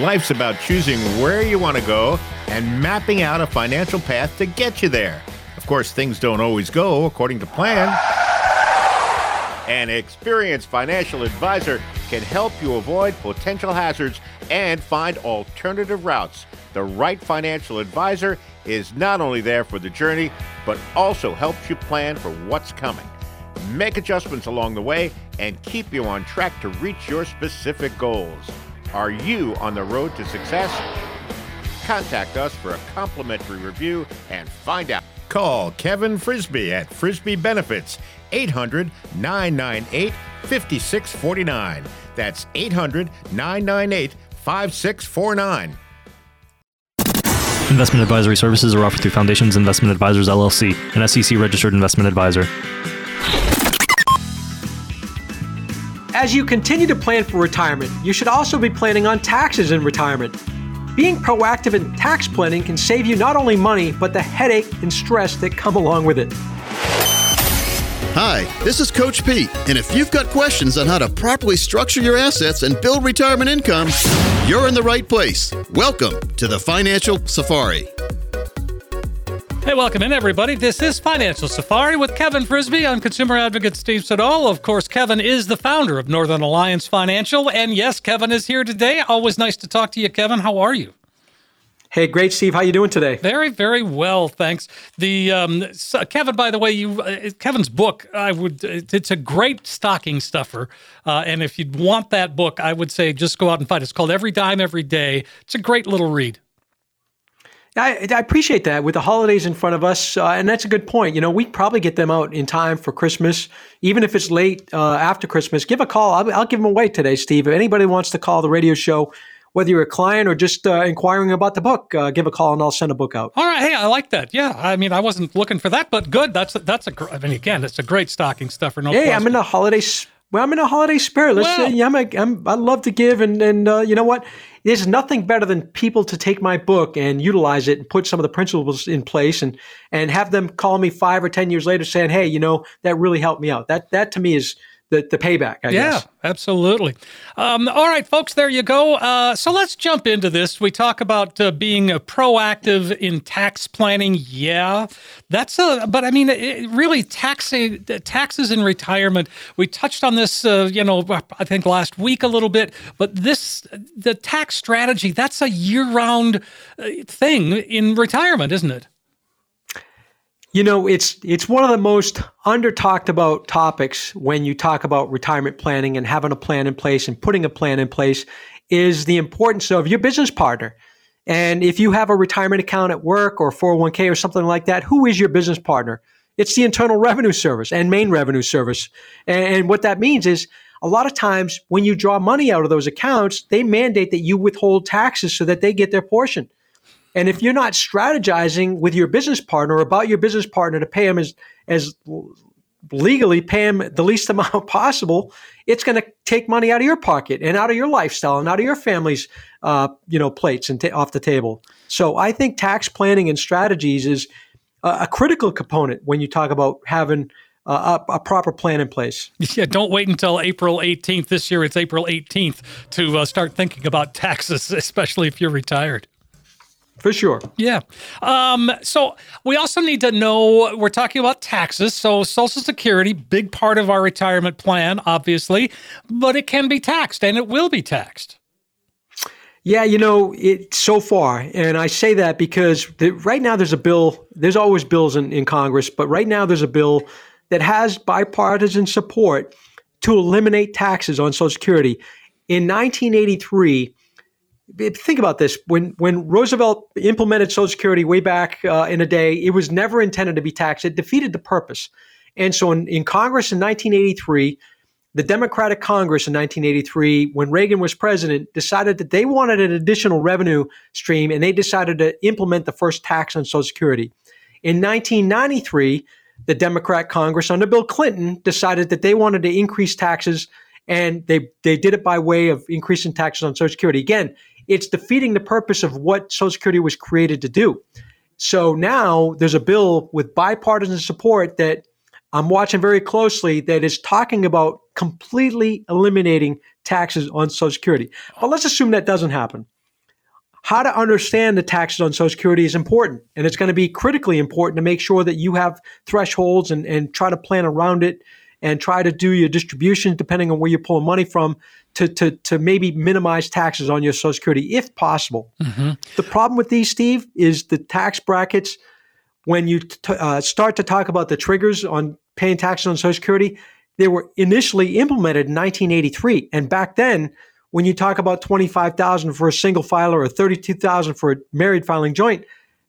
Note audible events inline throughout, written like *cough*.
Life's about choosing where you want to go and mapping out a financial path to get you there. Of course, things don't always go according to plan. An experienced financial advisor can help you avoid potential hazards and find alternative routes. The right financial advisor is not only there for the journey, but also helps you plan for what's coming. Make adjustments along the way and keep you on track to reach your specific goals. Are you on the road to success? Contact us for a complimentary review and find out. Call Kevin Frisby at Frisby Benefits, 800 998 5649. That's 800 998 5649. Investment advisory services are offered through Foundations Investment Advisors LLC, an SEC registered investment advisor. As you continue to plan for retirement, you should also be planning on taxes in retirement. Being proactive in tax planning can save you not only money, but the headache and stress that come along with it. Hi, this is Coach Pete, and if you've got questions on how to properly structure your assets and build retirement income, you're in the right place. Welcome to the Financial Safari. Hey, welcome in, everybody. This is Financial Safari with Kevin Frisby. I'm consumer advocate Steve Siddall. Of course, Kevin is the founder of Northern Alliance Financial. And yes, Kevin is here today. Always nice to talk to you, Kevin. How are you? Hey, great, Steve. How you doing today? Very, very well, thanks. The um, so, Kevin, by the way, you uh, Kevin's book, I would it's a great stocking stuffer, uh, and if you'd want that book, I would say just go out and find it. It's called Every Dime Every Day. It's a great little read. I, I, appreciate that with the holidays in front of us, uh, and that's a good point. You know, we probably get them out in time for Christmas, even if it's late uh, after Christmas. Give a call. I'll, I'll, give them away today, Steve. If anybody wants to call the radio show, whether you're a client or just uh, inquiring about the book, uh, give a call and I'll send a book out. All right, hey, I like that. Yeah, I mean, I wasn't looking for that, but good. That's a, that's a. I mean, again, it's a great stocking stuffer. No. Hey, question. I'm in the holiday. Well, I'm in a holiday spirit. Let's well, say, yeah, I'm, a, I'm, I love to give, and and uh, you know what? There's nothing better than people to take my book and utilize it and put some of the principles in place and and have them call me five or ten years later saying, hey, you know, that really helped me out. That that to me is the, the payback, I yeah, guess. absolutely. Um, all right, folks, there you go. Uh, so let's jump into this. We talk about uh, being proactive in tax planning. Yeah, that's a, but I mean, it, really, taxing taxes in retirement. We touched on this, uh, you know, I think last week a little bit, but this, the tax strategy, that's a year round uh, thing in retirement, isn't it? You know, it's it's one of the most under talked about topics when you talk about retirement planning and having a plan in place and putting a plan in place is the importance of your business partner. And if you have a retirement account at work or 401k or something like that, who is your business partner? It's the Internal Revenue Service and Maine Revenue Service. And, and what that means is a lot of times when you draw money out of those accounts, they mandate that you withhold taxes so that they get their portion. And if you're not strategizing with your business partner about your business partner to pay them as as legally pay them the least *laughs* amount possible, it's going to take money out of your pocket and out of your lifestyle and out of your family's uh, you know plates and off the table. So I think tax planning and strategies is a, a critical component when you talk about having uh, a, a, proper plan in place. *laughs* Yeah, don't wait until April 18th. This year it's April 18th to uh, start thinking about taxes, *laughs* especially if you're retired. For sure. Yeah. Um, so we also need to know we're talking about taxes. So Social Security, big part of our retirement plan, obviously, but it can be taxed and it will be taxed. Yeah, you know, it so far, and I say that because the, right now there's a bill. There's always bills in, in Congress, but right now there's a bill that has bipartisan support to eliminate taxes on Social Security. In 1983, think about this when when Roosevelt implemented Social Security way back uh, in a day, it was never intended to be taxed. It defeated the purpose. And so in, in Congress in 1983, the Democratic Congress in 1983, when Reagan was president, decided that they wanted an additional revenue stream and they decided to implement the first tax on Social Security. In 1993, the Democrat Congress under Bill Clinton decided that they wanted to increase taxes and they they did it by way of increasing taxes on Social Security. Again, it's defeating the purpose of what Social Security was created to do. So now there's a bill with bipartisan support that I'm watching very closely that is talking about completely eliminating taxes on Social Security. But let's assume that doesn't happen. how to understand the taxes on Social Security is important. And it's going to be critically important to make sure that you have thresholds and, and try to plan around it and try to do your distribution depending on where you're pulling money from to, to, to maybe minimize taxes on your Social Security if possible. Mm-hmm. The problem with these, Steve, is the tax brackets. When you t- uh, start to talk about the triggers on paying taxes on Social Security, they were initially implemented in 1983. And back then, when you talk about 25,000 for a single filer or 32,000 for a married filing joint,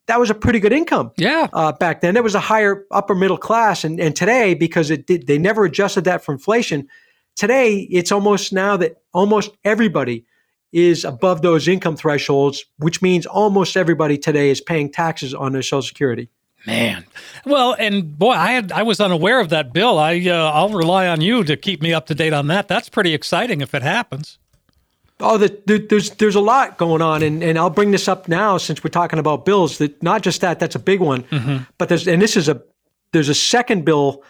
that was a pretty good income. Yeah. Uh, back then, it was a higher upper middle class, and and today because it did, they never adjusted that for inflation. Today, it's almost now that almost everybody is above those income thresholds, which means almost everybody today is paying taxes on their Social Security. Man, well, and boy, I had I was unaware of that bill. I uh, I'll rely on you to keep me up to date on that. That's pretty exciting if it happens. Oh, the, the, there's there's a lot going on, and, and I'll bring this up now since we're talking about bills. That not just that that's a big one, mm-hmm. but there's and this is a there's a second bill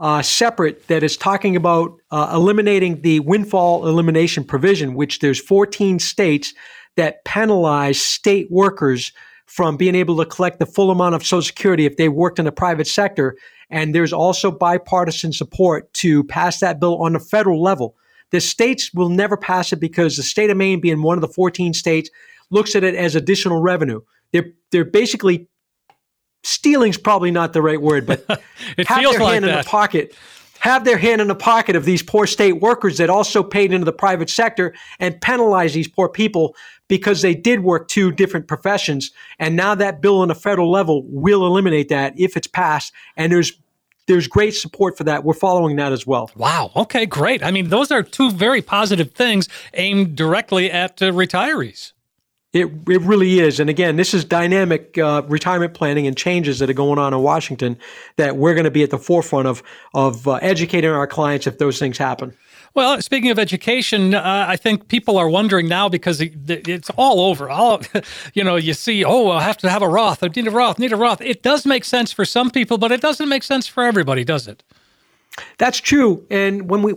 uh, separate that is talking about uh, eliminating the windfall elimination provision, which there's 14 states that penalize state workers from being able to collect the full amount of Social Security if they worked in the private sector. And there's also bipartisan support to pass that bill on the federal level. The states will never pass it because the state of Maine, being one of the 14 states, looks at it as additional revenue. They're they're basically stealing's probably not the right word, but *laughs* it have feels their like hand that. in the pocket. Have their hand in the pocket of these poor state workers that also paid into the private sector and penalize these poor people because they did work two different professions. And now that bill on a federal level will eliminate that if it's passed. And there's there's great support for that. We're following that as well. Wow. Okay, great. I mean, those are two very positive things aimed directly at uh, retirees. It, it really is. And again, this is dynamic uh, retirement planning and changes that are going on in Washington that we're going to be at the forefront of, of uh, educating our clients if those things happen. Well, speaking of education, uh, I think people are wondering now because it's all over. All *laughs* you know, you see, oh, I have to have a Roth. I need a Roth. Need a Roth. It does make sense for some people, but it doesn't make sense for everybody, does it? That's true. And when we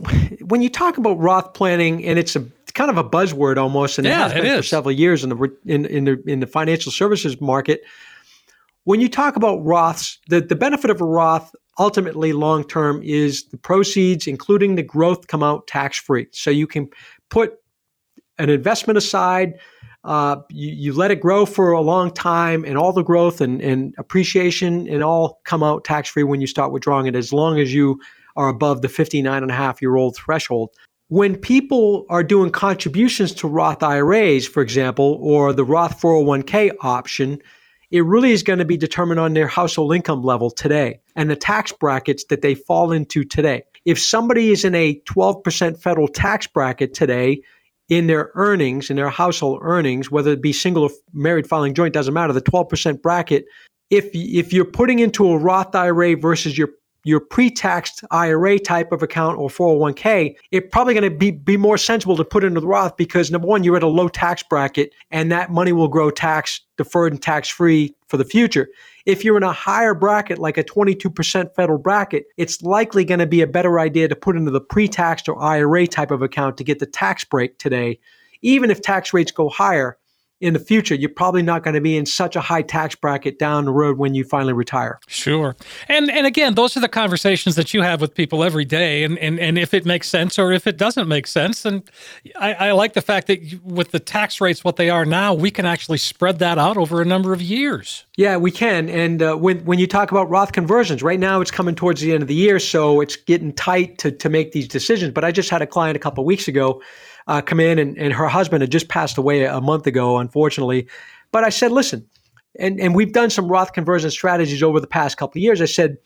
when you talk about Roth planning, and it's a kind of a buzzword almost, and yeah, it has been for several years in the in, in the in the financial services market. When you talk about Roths, the, the benefit of a Roth ultimately long term is the proceeds, including the growth, come out tax free. So you can put an investment aside. Uh, you, you, let it grow for a long time, and all the growth and, and appreciation and all come out tax free when you start withdrawing it, as long as you are above the 59 and a half year old threshold. When people are doing contributions to Roth IRAs, for example, or the Roth 401k option, it really is going to be determined on their household income level today and the tax brackets that they fall into today. If somebody is in a 12% federal tax bracket today, in their earnings, in their household earnings, whether it be single or married filing joint, doesn't matter. The 12% bracket, if if you're putting into a Roth IRA versus your your pre-taxed IRA type of account or 401k, it's probably going to be, be more sensible to put into the Roth because number one, you're at a low tax bracket and that money will grow tax deferred and tax free for the future. If you're in a higher bracket, like a 22% federal bracket, it's likely going to be a better idea to put into the pre-taxed or IRA type of account to get the tax break today. Even if tax rates go higher, in the future, you're probably not going to be in such a high tax bracket down the road when you finally retire. Sure. And and again, those are the conversations that you have with people every day. And and, and if it makes sense or if it doesn't make sense. And I, I like the fact that with the tax rates what they are now, we can actually spread that out over a number of years. Yeah, we can. And uh, when when you talk about Roth conversions, right now it's coming towards the end of the year, so it's getting tight to to make these decisions. But I just had a client a couple of weeks ago uh, come in, and, and her husband had just passed away a month ago, unfortunately. But I said, listen, and, and we've done some Roth conversion strategies over the past couple of years. I said,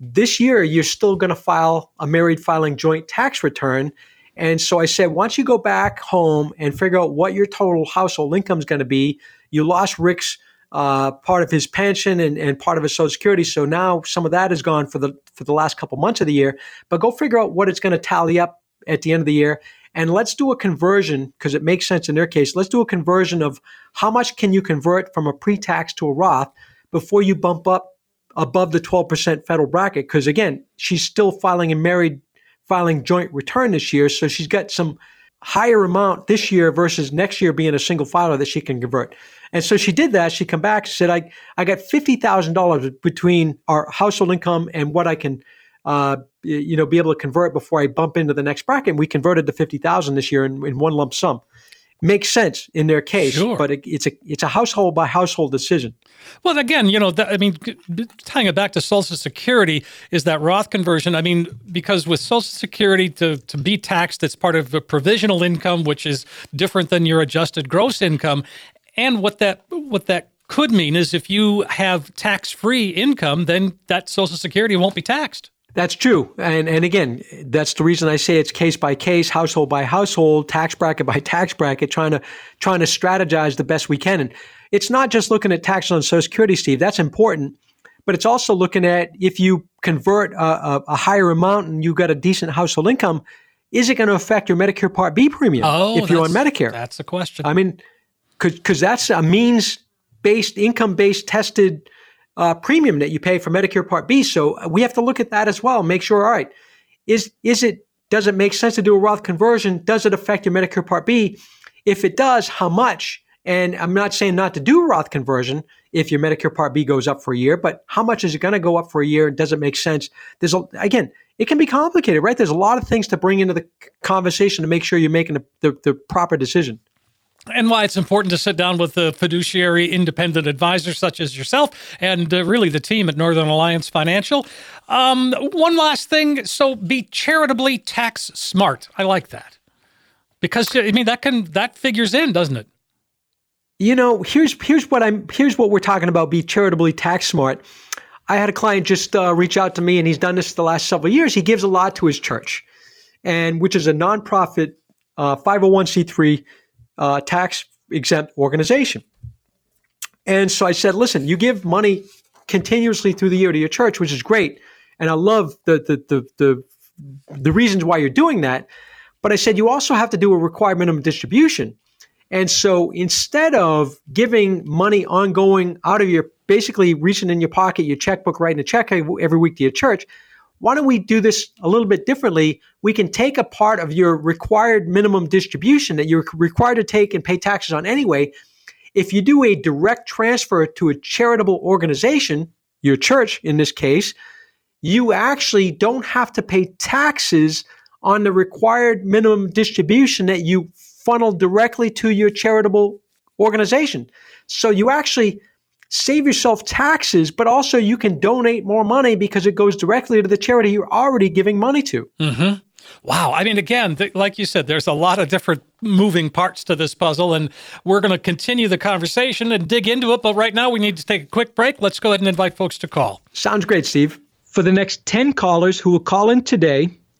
this year you're still going to file a married filing joint tax return. And so I said, once you go back home and figure out what your total household income is going to be, you lost Rick's uh, part of his pension and, and part of his Social Security. So now some of that is gone for the for the last couple months of the year. But go figure out what it's going to tally up at the end of the year and let's do a conversion because it makes sense in their case. Let's do a conversion of how much can you convert from a pre-tax to a Roth before you bump up above the 12% federal bracket. Because again, she's still filing a married filing joint return this year, so she's got some higher amount this year versus next year being a single filer that she can convert. And so she did that. She come back and said, I, I got $50,000 between our household income and what I can, uh, you know, be able to convert before I bump into the next bracket. And we converted to 50,000 this year in, in one lump sum makes sense in their case, sure. but it, it's a it's a household by household decision. Well, again, you know, that, I mean, tying it back to Social Security is that Roth conversion. I mean, because with Social Security to to be taxed, it's part of a provisional income, which is different than your adjusted gross income, and what that what that could mean is if you have tax free income, then that Social Security won't be taxed. That's true. And and again, that's the reason I say it's case by case, household by household, tax bracket by *laughs* tax bracket, trying to trying to strategize the best we can. And it's not just looking at taxes on Social Security, Steve. That's important, but it's also looking at if you convert a, a, a higher amount and you've got a decent household income, is it going to affect your Medicare Part B premium oh, if you're on Medicare? That's the question. I mean, because that's a means based, income based tested uh, premium that you pay for Medicare Part B. So uh, we have to look at that as well. Make sure, all right, is is it does it make sense to do a Roth conversion? Does it affect your Medicare Part B? If it does, how much? And I'm not saying not to do Roth conversion if your Medicare Part B goes up for a year, but how much is it going to go up for a year? Does it make sense? There's a, again, it can be complicated, right? There's a lot of things to bring into the conversation to make sure you're making the, the, the proper decision and why it's important to sit down with a fiduciary independent advisor such as yourself and uh, really the team at Northern Alliance Financial. Um, one last thing. So be charitably tax smart. I like that because I mean that can that figures in, doesn't it? You know, here's here's what I'm here's what we're talking about. Be charitably tax smart. I had a client just uh, reach out to me, and he's done this the last several years. He gives a lot to his church, and which is a nonprofit, uh, 501c3 uh, tax exempt organization. And so I said, listen, you give money continuously through the year to your church, which is great. And I love the, the, the, the, the reasons why you're doing that. But I said, you also have to do a required minimum distribution. And so instead of giving money ongoing out of your basically reaching in your pocket, your checkbook, writing a check every week to your church, why don't we do this a little bit differently? We can take a part of your required minimum distribution that you're required to take and pay taxes on anyway. If you do a direct transfer to a charitable organization, your church in this case, you actually don't have to pay taxes on the required minimum distribution that you funnel directly to your charitable organization. So you actually save yourself taxes, but also you can donate more money because it goes directly to the charity you're already giving money to. Mm-hmm. Wow. I mean, again, th- like you said, there's a lot of different moving parts to this puzzle, and we're going to continue the conversation and dig into it. But right now, we need to take a quick break. Let's go ahead and invite folks to call. Sounds great, Steve. For the next 10 callers who will call in today,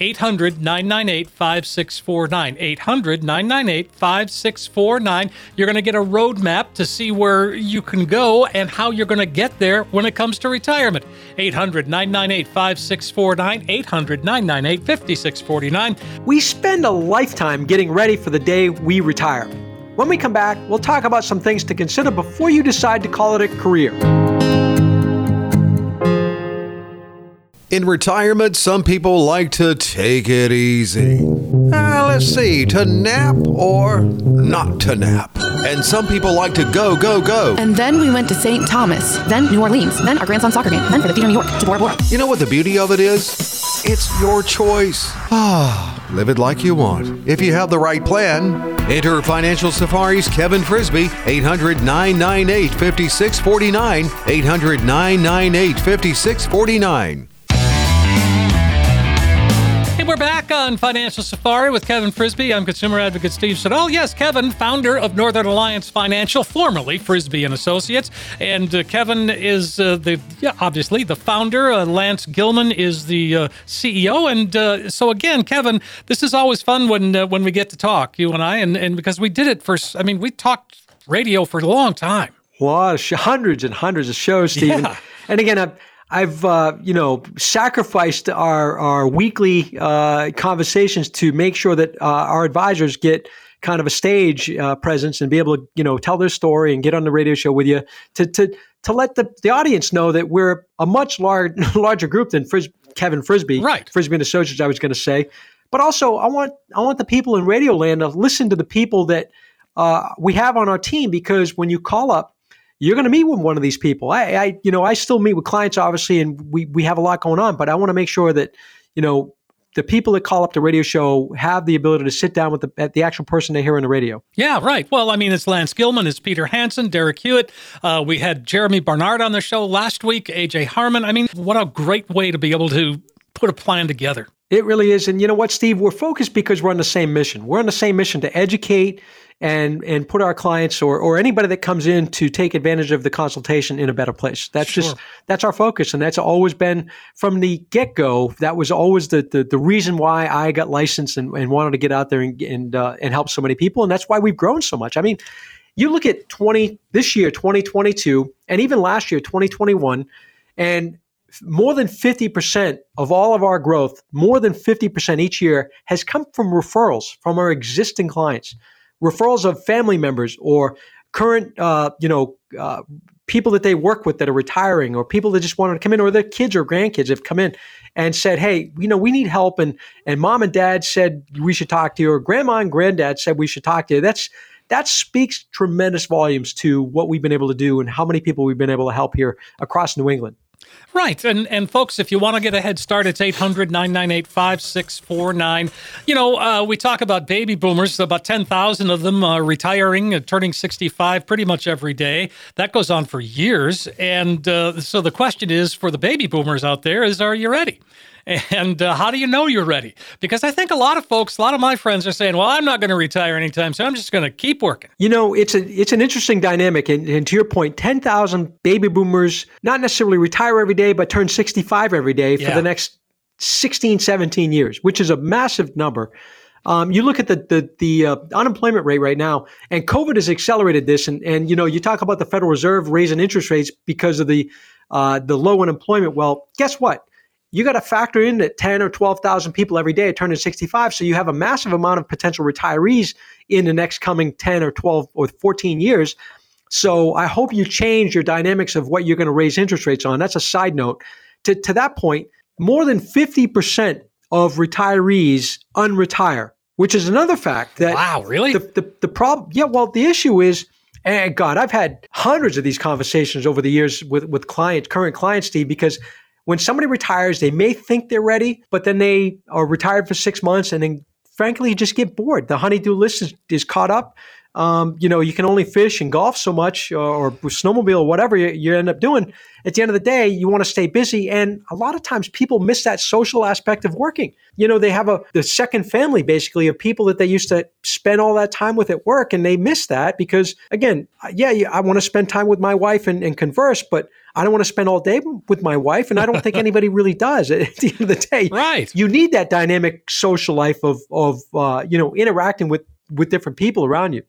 800 998 5649. 800 998 5649. You're going to get a roadmap to see where you can go and how you're going to get there when it comes to retirement. 800 998 5649. 800 998 5649. We spend a lifetime getting ready for the day we retire. When we come back, we'll talk about some things to consider before you decide to call it a career. In retirement, some people like to take it easy. Ah, let's see, to nap or not to nap. And some people like to go, go, go. And then we went to St. Thomas, then New Orleans, then our grandson's soccer game, then for the Theater New York to Bora Bora. You know what the beauty of it is? It's your choice. Ah, live it like you want. If you have the right plan, enter Financial Safari's Kevin Frisby, 800 998 5649. 800 998 5649. We're back on Financial Safari with Kevin Frisby. I'm consumer advocate Steve Siddall. Yes, Kevin, founder of Northern Alliance Financial, formerly Frisby and Associates, and uh, Kevin is uh, the yeah, obviously the founder. Uh, Lance Gilman is the uh, CEO, and uh, so again, Kevin, this is always fun when uh, when we get to talk, you and I, and and because we did it for. I mean, we talked radio for a long time. A lot of sh- hundreds and hundreds of shows, Stephen. Yeah. And again, I've, I've uh, you know sacrificed our our weekly uh, conversations to make sure that uh, our advisors get kind of a stage uh, presence and be able to you know tell their story and get on the radio show with you to to to let the, the audience know that we're a much large *laughs* larger group than Fris- Kevin Frisby, Right. Frisby and Associates. I was going to say, but also I want I want the people in Radio Land to listen to the people that uh, we have on our team because when you call up you're going to meet with one of these people. I, I, you know, I still meet with clients, obviously, and we we have a lot going on. But I want to make sure that, you know, the people that call up the radio show have the ability to sit down with the the actual person they hear on the radio. Yeah, right. Well, I mean, it's Lance Gilman, it's Peter Hansen, Derek Hewitt. Uh, we had Jeremy Barnard on the show last week, AJ Harmon. I mean, what a great way to be able to put a plan together. It really is. And you know what, Steve? We're focused because we're on the same mission. We're on the same mission to educate and and put our clients or or anybody that comes in to take advantage of the consultation in a better place. That's just that's our focus. And that's always been from the get-go. That was always the the, the reason why I got licensed and, and wanted to get out there and and, uh, and help so many people. And that's why we've grown so much. I mean, you look at 20 this year 2022 and even last year 2021 and more than 50% of all of our growth, more than 50% each year, has come from referrals from our existing clients, referrals of family members or current, uh, you know, uh, people that they work with that are retiring or people that just wanted to come in or their kids or grandkids have come in and said, hey, you know, we need help. And, and mom and dad said we should talk to you or grandma and granddad said we should talk to you. That's, that speaks tremendous volumes to what we've been able to do and how many people we've been able to help here across New England. Right. And and folks, if you want to get a head start, it's 800 998 5649. You know, uh, we talk about baby boomers, about 10,000 of them uh, retiring, uh, turning 65 pretty much every day. That goes on for years. And uh, so the question is for the baby boomers out there is, are you ready? And uh, how do you know you're ready? Because I think a lot of folks, a lot of my friends are saying, well, I'm not going to retire anytime soon. I'm just going to keep working. You know, it's a it's an interesting dynamic, and, and to your point, ten thousand baby boomers not necessarily retire every day, but turn sixty five every day for Yeah. the next 16, 17 years, which is a massive number. Um, you look at the the, the uh, unemployment rate right now, and COVID has accelerated this. And and you know, you talk about the Federal Reserve raising interest rates because of the uh, the low unemployment. Well, guess what? You got to factor in that ten or twelve thousand people every day turn sixty five. So you have a massive amount of potential retirees in the next coming ten or twelve or fourteen years. So I hope you change your dynamics of what you're going to raise interest rates on. That's a side note. To, to that point, more than 50% of retirees unretire, which is another fact that Wow, really? the, the, the problem, yeah, well, the issue is, and God, I've had hundreds of these conversations over the years with, with clients, current clients, Steve, because when somebody retires, they may think they're ready, but then they are retired for six months and then frankly you just get bored. The honeydew list is, is caught up. Um, you know, you can only fish and golf so much or, or snowmobile or whatever you, you end up doing. At the end of the day, you want to stay busy. And a lot of times people miss that social aspect of working. You know, they have a the second family basically of people that they used to spend all that time with at work and they miss that because again, yeah, yeah, I want to spend time with my wife and, and converse, but I don't want to spend all day with my wife, and I don't think *laughs* anybody really does. *laughs* At the end of the day, Right. You need that dynamic social life of of uh, you know interacting with with different people around you.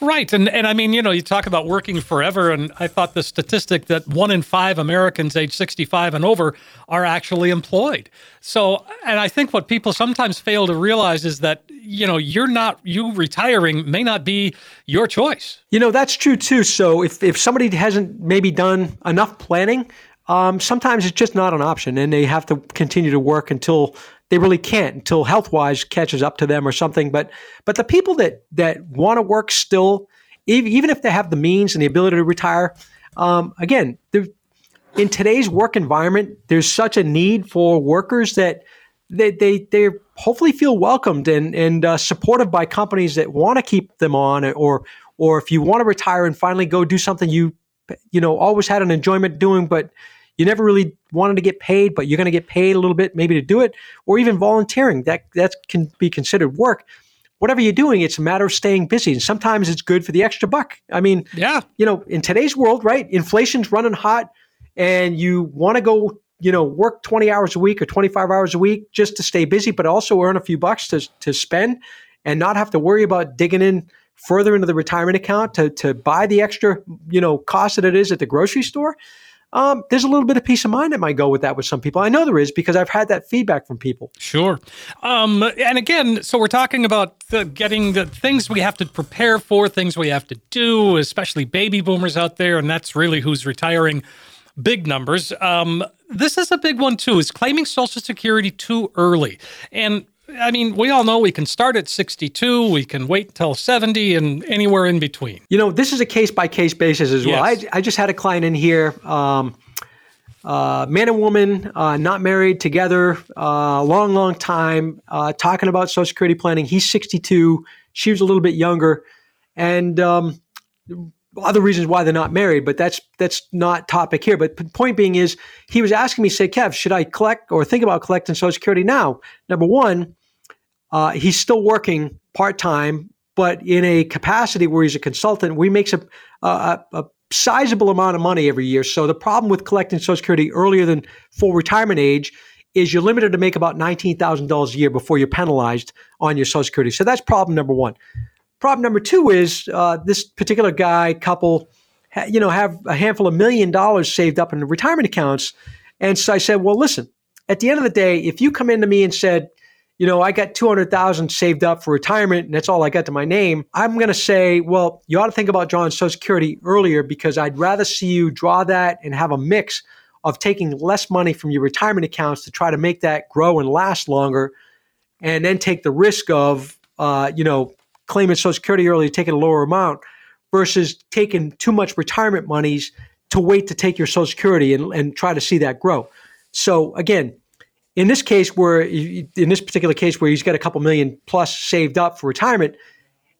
Right. And and I mean, you know, you talk about working forever and I thought the statistic that 1 in 5 Americans age 65 and over are actually employed. So, and I think what people sometimes fail to realize is that, you know, you're not you retiring may not be your choice. You know that's true too. So if if somebody hasn't maybe done enough planning, um, sometimes it's just not an option, and they have to continue to work until they really can't until health wise catches up to them or something. But but the people that that want to work still, even if they have the means and the ability to retire, um, again, in today's work environment, there's such a need for workers that they they they hopefully feel welcomed and and uh, supported by companies that want to keep them on, or or if you want to retire and finally go do something you you know always had an enjoyment doing, but you never really wanted to get paid, but you're going to get paid a little bit maybe to do it, or even volunteering. That that can be considered work. Whatever you're doing, it's a matter of staying busy, and sometimes it's good for the extra buck. I mean, yeah, you know, in today's world, right? Inflation's running hot, and you want to go, you know, work 20 hours a week or 25 hours a week just to stay busy, but also earn a few bucks to to spend, and not have to worry about digging in further into the retirement account to to buy the extra, you know, cost that it is at the grocery store um, there's a little bit of peace of mind that might go with that with some people. I know there is because I've had that feedback from people. Sure. Um, and again, so we're talking about the, getting the things we have to prepare for, things we have to do, especially baby boomers out there, and that's really who's retiring. Big numbers. Um, this is a big one too. Is claiming Social Security too early, and I mean, we all know we can start at 62, we can wait until 70, and anywhere in between. You know, this is a case by case basis as well. Yes. I, I just had a client in here, um, uh, man and woman, uh, not married, together, a uh, long, long time, uh, talking about Social Security planning. He's 62, she was a little bit younger, and um, other reasons why they're not married, but that's that's not topic here. But the point being is, he was asking me, say, Kev, should I collect or think about collecting Social Security now? Number one, uh, he's still working part time, but in a capacity where he's a consultant, we makes a, a, a sizable amount of money every year. So the problem with collecting Social Security earlier than full retirement age is you're limited to make about $19,000 a year before you're penalized on your Social Security. So that's problem number one. Problem number two is uh, this particular guy couple, you know, have a handful of million dollars saved up in retirement accounts. And so I said, well, listen, at the end of the day, if you come into me and said, you know, I got 200,000 saved up for retirement and that's all I got to my name. I'm going to say, well, you ought to think about drawing Social Security earlier because I'd rather see you draw that and have a mix of taking less money from your retirement accounts to try to make that grow and last longer and then take the risk of, uh, you know, claiming Social Security early, taking a lower amount versus taking too much retirement monies to wait to take your Social Security and, and try to see that grow. So again, in this case, where in this particular case where he's got a couple million plus saved up for retirement,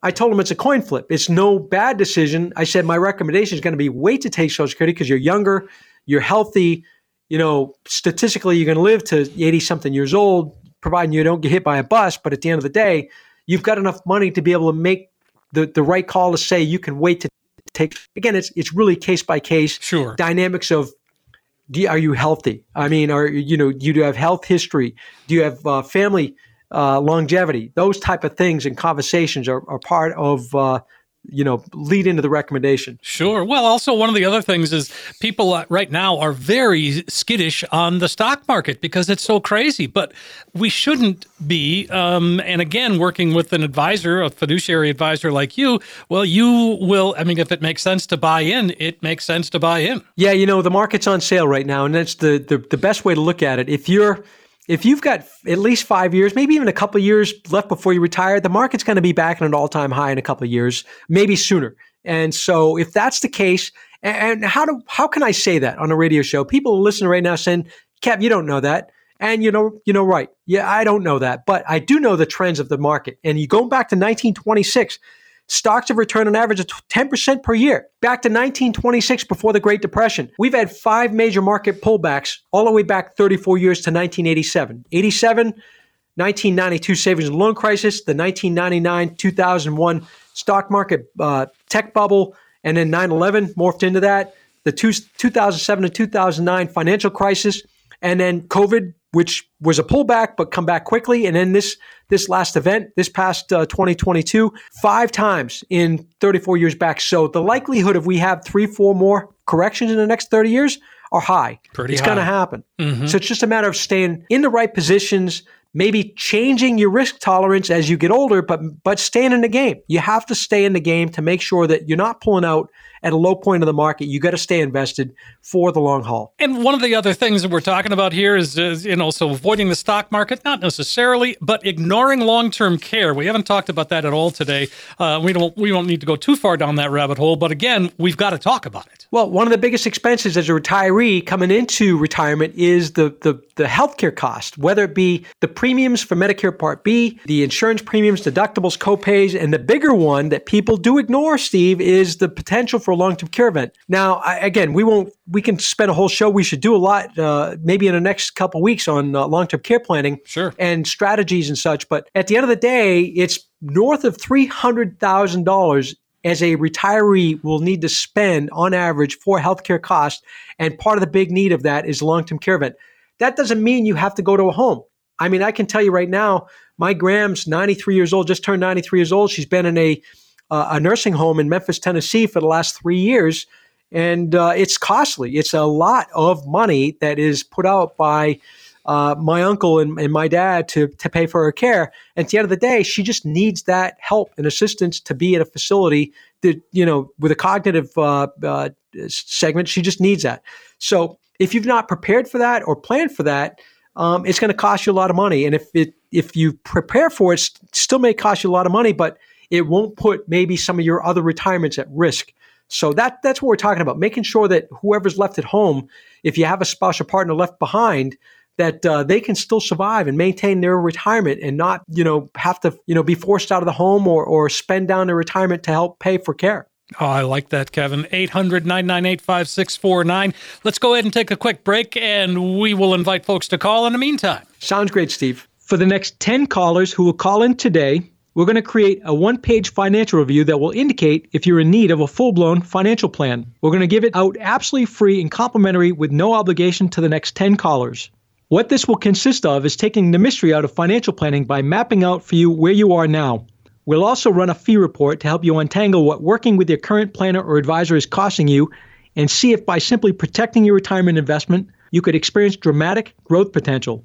I told him it's a coin flip. It's no bad decision. I said my recommendation is going to be wait to take Social Security because you're younger, you're healthy. You know, statistically, you're going to live to 80 something years old, providing you don't get hit by a bus. But at the end of the day, you've got enough money to be able to make the, the right call to say you can wait to take. Again, it's it's really case by case. Sure. Dynamics of you, are you healthy? I mean, are you know, do you do have health history? Do you have uh, family uh, longevity? Those type of things and conversations are, are part of uh, you know lead into the recommendation. Sure. Well also one of the other things is people uh, right now are very skittish on the stock market because it's so crazy. But we shouldn't be um, and again working with an advisor a fiduciary advisor like you well you will i mean if it makes sense to buy in it makes sense to buy in. Yeah you know the market's on sale right now and that's the the, the best way to look at it. If you're if you've got at least five years, maybe even a couple years left before you retire, the market's going to be back at an all time high in a couple of years, maybe sooner. And so, if that's the case, and how do how can I say that on a radio show? People listening right now saying, "Kev, you don't know that," and you know, you know, right? Yeah, I don't know that, but I do know the trends of the market. And you go back to 1926 Stocks have returned an average of 10% per year. Back to 1926 before the Great Depression. We've had five major market pullbacks all the way back 34 years to 1987. 87, 1992 savings and loan crisis, the 1999 2001 stock market uh, tech bubble, and then 9 11 morphed into that. The two, 2007 to 2009 financial crisis, and then COVID which was a pullback but come back quickly. And then this this last event, this past uh, 2022, five times in 34 years back. So the likelihood of we have three, four more corrections in the next 30 years are high. Pretty it's going to happen. Mm-hmm. So it's just a matter of staying in the right positions, maybe changing your risk tolerance as you get older, but but staying in the game. You have to stay in the game to make sure that you're not pulling out at a low point of the market, you got to stay invested for the long haul. And one of the other things that we're talking about here is, is you know, so avoiding the stock market, not necessarily, but ignoring long-term care. We haven't talked about that at all today. Uh, we don't we don't need to go too far down that rabbit hole, but again, we've got to talk about it. Well, one of the biggest expenses as a retiree coming into retirement is the the the healthcare cost, whether it be the premiums for Medicare Part B, the insurance premiums, deductibles, copays, and the bigger one that people do ignore, Steve, is the potential for a long-term care event. Now, I, again, we won't we can spend a whole show. We should do a lot, uh, maybe in the next couple weeks on uh, long-term care planning, Sure. and strategies and such. But at the end of the day, it's north of three hundred thousand dollars as a retiree will need to spend on average for healthcare costs. And part of the big need of that is long-term care event. That doesn't mean you have to go to a home. I mean, I can tell you right now, my Graham's 93 years old, just turned 93 years old. She's been in a uh, a nursing home in Memphis, Tennessee for the last three years. And uh, it's costly. It's a lot of money that is put out by uh, my uncle and, and my dad to, to pay for her care. And at the end of the day, she just needs that help and assistance to be at a facility that, you know, with a cognitive uh, uh, segment, she just needs that. So if you've not prepared for that or planned for that, um, it's going to cost you a lot of money. And if it if you prepare for it, it still may cost you a lot of money, but it won't put maybe some of your other retirements at risk. So that that's what we're talking about, making sure that whoever's left at home, if you have a spouse or partner left behind, that uh, they can still survive and maintain their retirement and not, you know, have to, you know, be forced out of the home or, or spend down their retirement to help pay for care. Oh, I like that, Kevin. 800 998 5649. Let's go ahead and take a quick break, and we will invite folks to call in the meantime. Sounds great, Steve. For the next 10 callers who will call in today, we're going to create a one page financial review that will indicate if you're in need of a full blown financial plan. We're going to give it out absolutely free and complimentary with no obligation to the next 10 callers. What this will consist of is taking the mystery out of financial planning by mapping out for you where you are now. We'll also run a fee report to help you untangle what working with your current planner or advisor is costing you and see if by simply protecting your retirement investment, you could experience dramatic growth potential.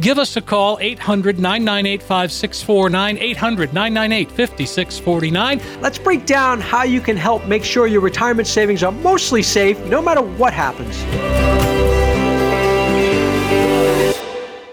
Give us a call, 800 998 5649, 800 998 5649. Let's break down how you can help make sure your retirement savings are mostly safe no matter what happens.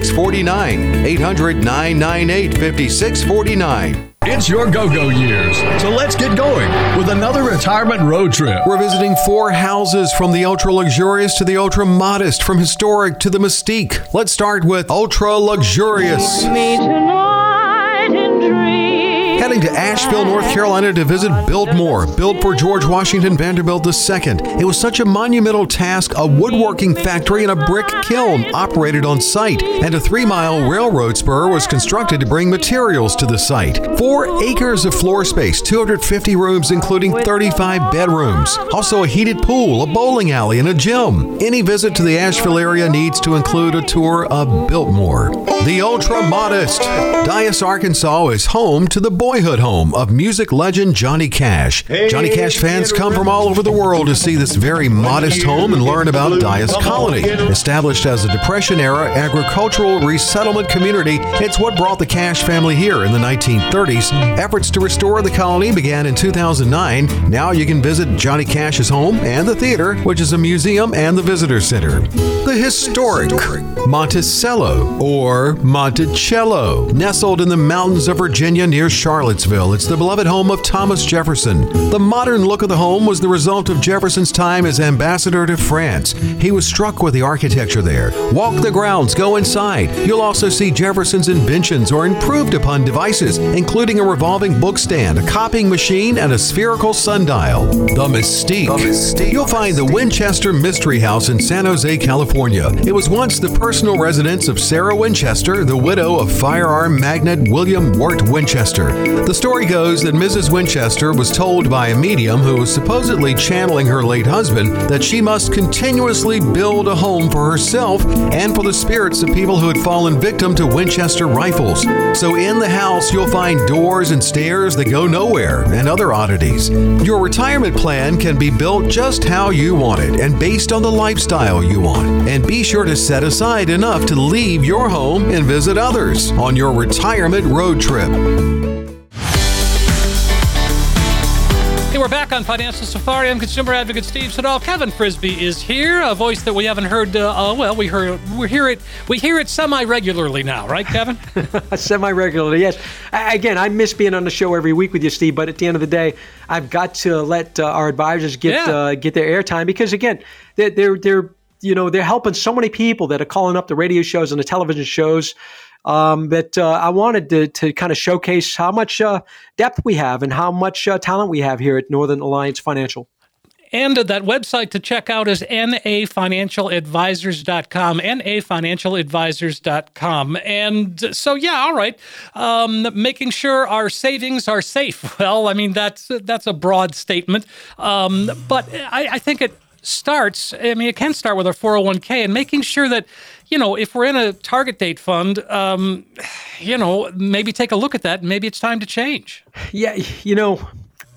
5649. 800 998 5649. It's your go go years. So let's get going with another retirement road trip. We're visiting four houses from the ultra luxurious to the ultra modest, from historic to the mystique. Let's start with ultra luxurious. Heading to Asheville, North Carolina to visit Biltmore, built for George Washington Vanderbilt II. It was such a monumental task, a woodworking factory and a brick kiln operated on site, and a three mile railroad spur was constructed to bring materials to the site. Four acres of floor space, 250 rooms, including 35 bedrooms. Also, a heated pool, a bowling alley, and a gym. Any visit to the Asheville area needs to include a tour of Biltmore. The ultra modest. Dyess, Arkansas is home to the boyhood home of music legend Johnny Cash. Johnny Cash fans come from all over the world to see this very modest home and learn about Dyess Colony. Established as a Depression era agricultural resettlement community, it's what brought the Cash family here in the 1930s. Efforts to restore the colony began in 2009. Now you can visit Johnny Cash's home and the theater, which is a museum and the visitor center. The historic Monticello or Monticello, nestled in the mountains of Virginia near Charlotte Charlottesville, it's the beloved home of Thomas Jefferson. The modern look of the home was the result of Jefferson's time as ambassador to France. He was struck with the architecture there. Walk the grounds, go inside. You'll also see Jefferson's inventions or improved upon devices, including a revolving book stand, a copying machine, and a spherical sundial. The Mystique. The Mystique. You'll find the Winchester Mystery House in San Jose, California. It was once the personal residence of Sarah Winchester, the widow of firearm magnate William Wirt Winchester. The story goes that Mrs. Winchester was told by a medium who was supposedly channeling her late husband that she must continuously build a home for herself and for the spirits of people who had fallen victim to Winchester rifles. So in the house, you'll find doors and stairs that go nowhere and other oddities. Your retirement plan can be built just how you want it and based on the lifestyle you want. And be sure to set aside enough to leave your home and visit others on your retirement road trip. Back on Financial Safari. I'm consumer advocate Steve Siddall. Kevin Frisby is here, a voice that we haven't heard. Uh, uh, well, we heard we hear it we hear it semi regularly now, right, Kevin? *laughs* semi regularly, yes. I, again, I miss being on the show every week with you, Steve. But at the end of the day, I've got to let uh, our advisors get Yeah. uh, get their airtime because again, they're, they're they're you know they're helping so many people that are calling up the radio shows and the television shows. Um, that uh, I wanted to, to kind of showcase how much uh, depth we have and how much uh, talent we have here at Northern Alliance Financial. And that website to check out is nafinancialadvisors.com, nafinancialadvisors.com. And so, yeah, all right. Um, making sure our savings are safe. *laughs* Well, I mean, that's that's a broad statement. Um, but I, I think it starts, I mean, it can start with our 401k and making sure that, you know, if we're in a target date fund, um, you know, maybe take a look at that. and Maybe it's time to change. Yeah, you know,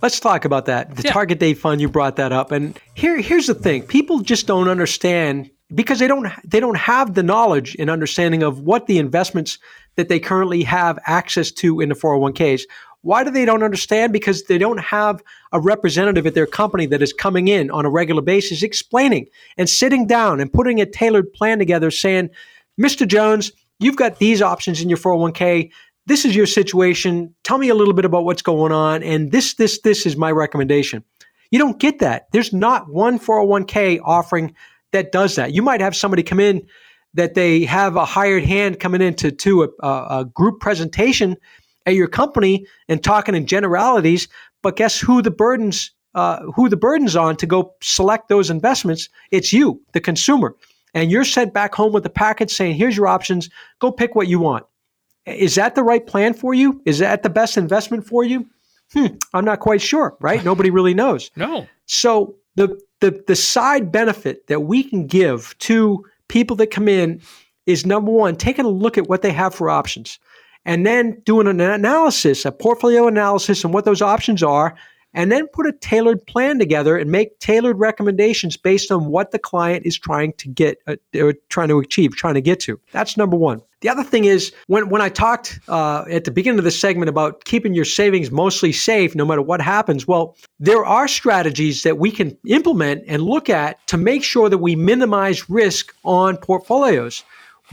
let's talk about that. The Yeah. target date fund, you brought that up, and here here's the thing: people just don't understand because they don't they don't have the knowledge and understanding of what the investments that they currently have access to in the 401ks. Why do they don't understand? Because they don't have a representative at their company that is coming in on a regular basis explaining and sitting down and putting a tailored plan together saying, Mr. Jones, you've got these options in your 401k. This is your situation. Tell me a little bit about what's going on. And this, this, this is my recommendation. You don't get that. There's not one 401k offering that does that. You might have somebody come in that they have a hired hand coming into to a, a, a group presentation at your company and talking in generalities, but guess who the burdens uh, who the burdens on to go select those investments? It's you, the consumer, and you're sent back home with a package saying, "Here's your options. Go pick what you want." Is that the right plan for you? Is that the best investment for you? Hmm, I'm not quite sure, right? *laughs* Nobody really knows. No. So the, the the side benefit that we can give to people that come in is number one, taking a look at what they have for options, and then doing an analysis, a portfolio analysis, and what those options are, and then put a tailored plan together and make tailored recommendations based on what the client is trying to get, uh, or trying to achieve, trying to get to. That's number one. The other thing is when when I talked uh, at the beginning of the segment about keeping your savings mostly safe no matter what happens, well, there are strategies that we can implement and look at to make sure that we minimize risk on portfolios.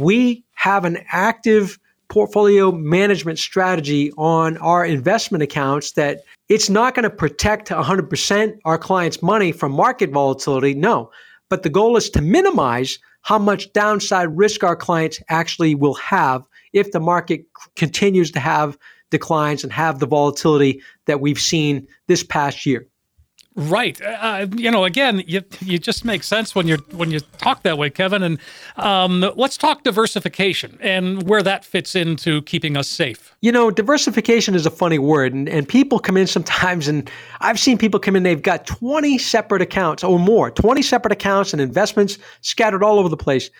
We have an active portfolio management strategy on our investment accounts that it's not going to protect 100% our clients' money from market volatility. No. But the goal is to minimize how much downside risk our clients actually will have if the market c- continues to have declines and have the volatility that we've seen this past year. Right. Uh, you know, again, you you just make sense when you're when you talk that way, Kevin. And um, let's talk diversification and where that fits into keeping us safe. You know, diversification is a funny word, and, and people come in sometimes, and I've seen people come in, they've got 20 separate accounts or more, 20 separate accounts and investments scattered all over the place.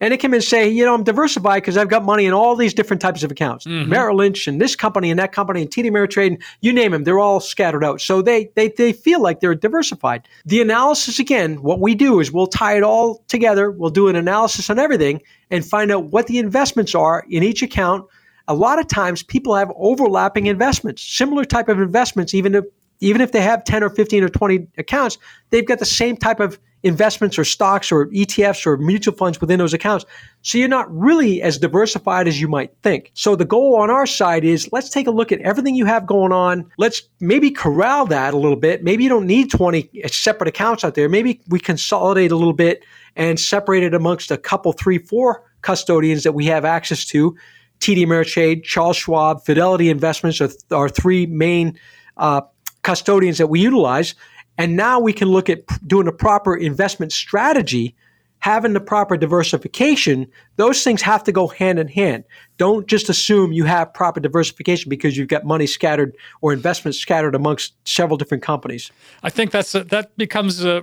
And they come and say, you know, I'm diversified because I've got money in all these different types of accounts. Mm-hmm. Merrill Lynch and this company and that company and TD Ameritrade, and you name them, they're all scattered out. So they, they, they feel like they're diversified. The analysis, again, what we do is we'll tie it all together. We'll do an analysis on everything and find out what the investments are in each account. A lot of times people have overlapping investments, similar type of investments, even if even if they have 10 or 15 or 20 accounts, they've got the same type of investments or stocks or ETFs or mutual funds within those accounts. So you're not really as diversified as you might think. So the goal on our side is let's take a look at everything you have going on. Let's maybe corral that a little bit. Maybe you don't need 20 separate accounts out there. Maybe we consolidate a little bit and separate it amongst a couple, three, four custodians that we have access to. TD Ameritrade, Charles Schwab, Fidelity Investments are our three main uh, custodians that we utilize. And now we can look at doing a proper investment strategy, having the proper diversification. Those things have to go hand in hand. Don't just assume you have proper diversification because you've got money scattered or investments scattered amongst several different companies. I think that's a, that becomes a,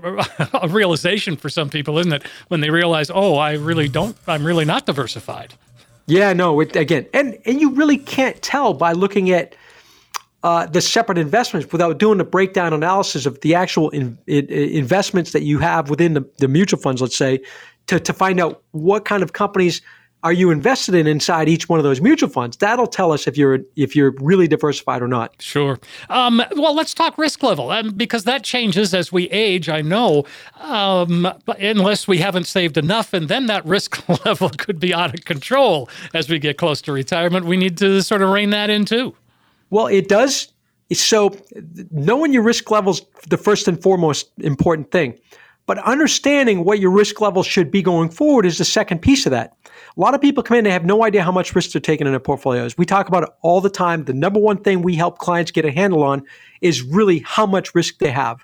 *laughs* a realization for some people, isn't it? When they realize, oh, I really don't, I'm really not diversified. Yeah, no, it, again, and and you really can't tell by looking at uh, the separate investments without doing a breakdown analysis of the actual in, in, investments that you have within the, the mutual funds, let's say, to, to find out what kind of companies are you invested in inside each one of those mutual funds. That'll tell us if you're if you're really diversified or not. Sure. Um, well let's talk risk level um, because that changes as we age i know. Um, but unless we haven't saved enough and then that risk *laughs* level could be out of control as we get close to retirement. We need to sort of rein that in too well, it does. So, knowing your risk levels the first and foremost important thing, but understanding what your risk level should be going forward is the second piece of that. A lot of people come in and have no idea how much risk they're taking in their portfolios. We talk about it all the time. The number one thing we help clients get a handle on is really how much risk they have.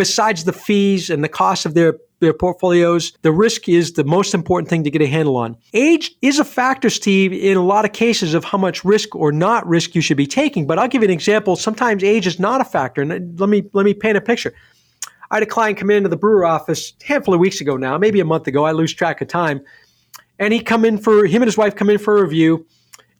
Besides the fees and the cost of their their portfolios. The risk is the most important thing to get a handle on. Age is a factor, Steve, in a lot of cases of how much risk or not risk you should be taking. But I'll give you an example. Sometimes age is not a factor. And let me let me paint a picture. I had a client come into the Brewer office a handful of weeks ago now, maybe a month ago. I lose track of time. And he come in for him and his wife come in for a review.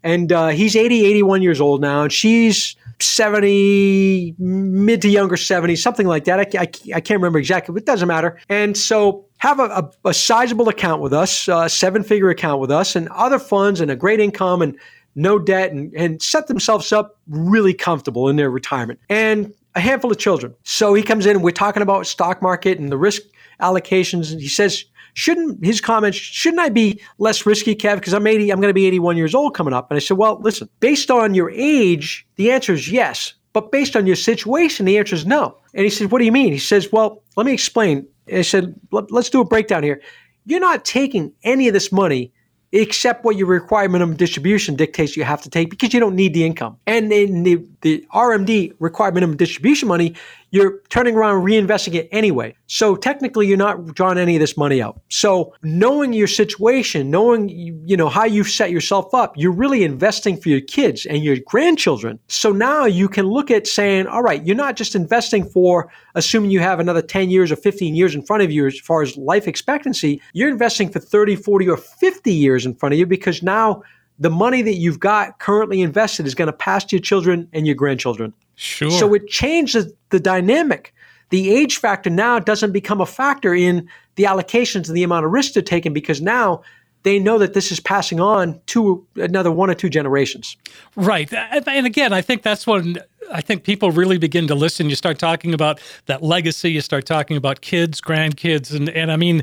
And uh, he's 80, 81 years old now, and she's 70, mid to younger 70, something like that. I, I, I, can't remember exactly, but it doesn't matter. And so have a, a, a sizable account with us, a seven figure account with us, and other funds and a great income and no debt and, and set themselves up really comfortable in their retirement. And a handful of children. So he comes in and we're talking about stock market and the risk allocations. And he says, shouldn't his comments shouldn't I be less risky, Kev? Because I'm 80, I'm going to be 81 years old coming up. And I said, well, listen, based on your age, the answer is yes. But based on your situation, the answer is no. And he said, what do you mean? He says, well, let me explain. And I said, let's do a breakdown here. You're not taking any of this money except what your required minimum distribution dictates you have to take because you don't need the income. And in the, the RMD required minimum distribution money, you're turning around reinvesting it anyway. So technically, you're not drawing any of this money out. So knowing your situation, knowing you know how you've set yourself up, you're really investing for your kids and your grandchildren. So now you can look at saying, all right, you're not just investing for assuming you have another 10 years or 15 years in front of you as far as life expectancy. You're investing for 30, 40, or 50 years in front of you because now the money that you've got currently invested is going to pass to your children and your grandchildren. Sure. So it changes the dynamic. The age factor now doesn't become a factor in the allocations and the amount of risk they're taking because now they know that this is passing on to another one or two generations. Right. And again, I think that's when I think people really begin to listen. You start talking about that legacy, you start talking about kids, grandkids, and, and I mean,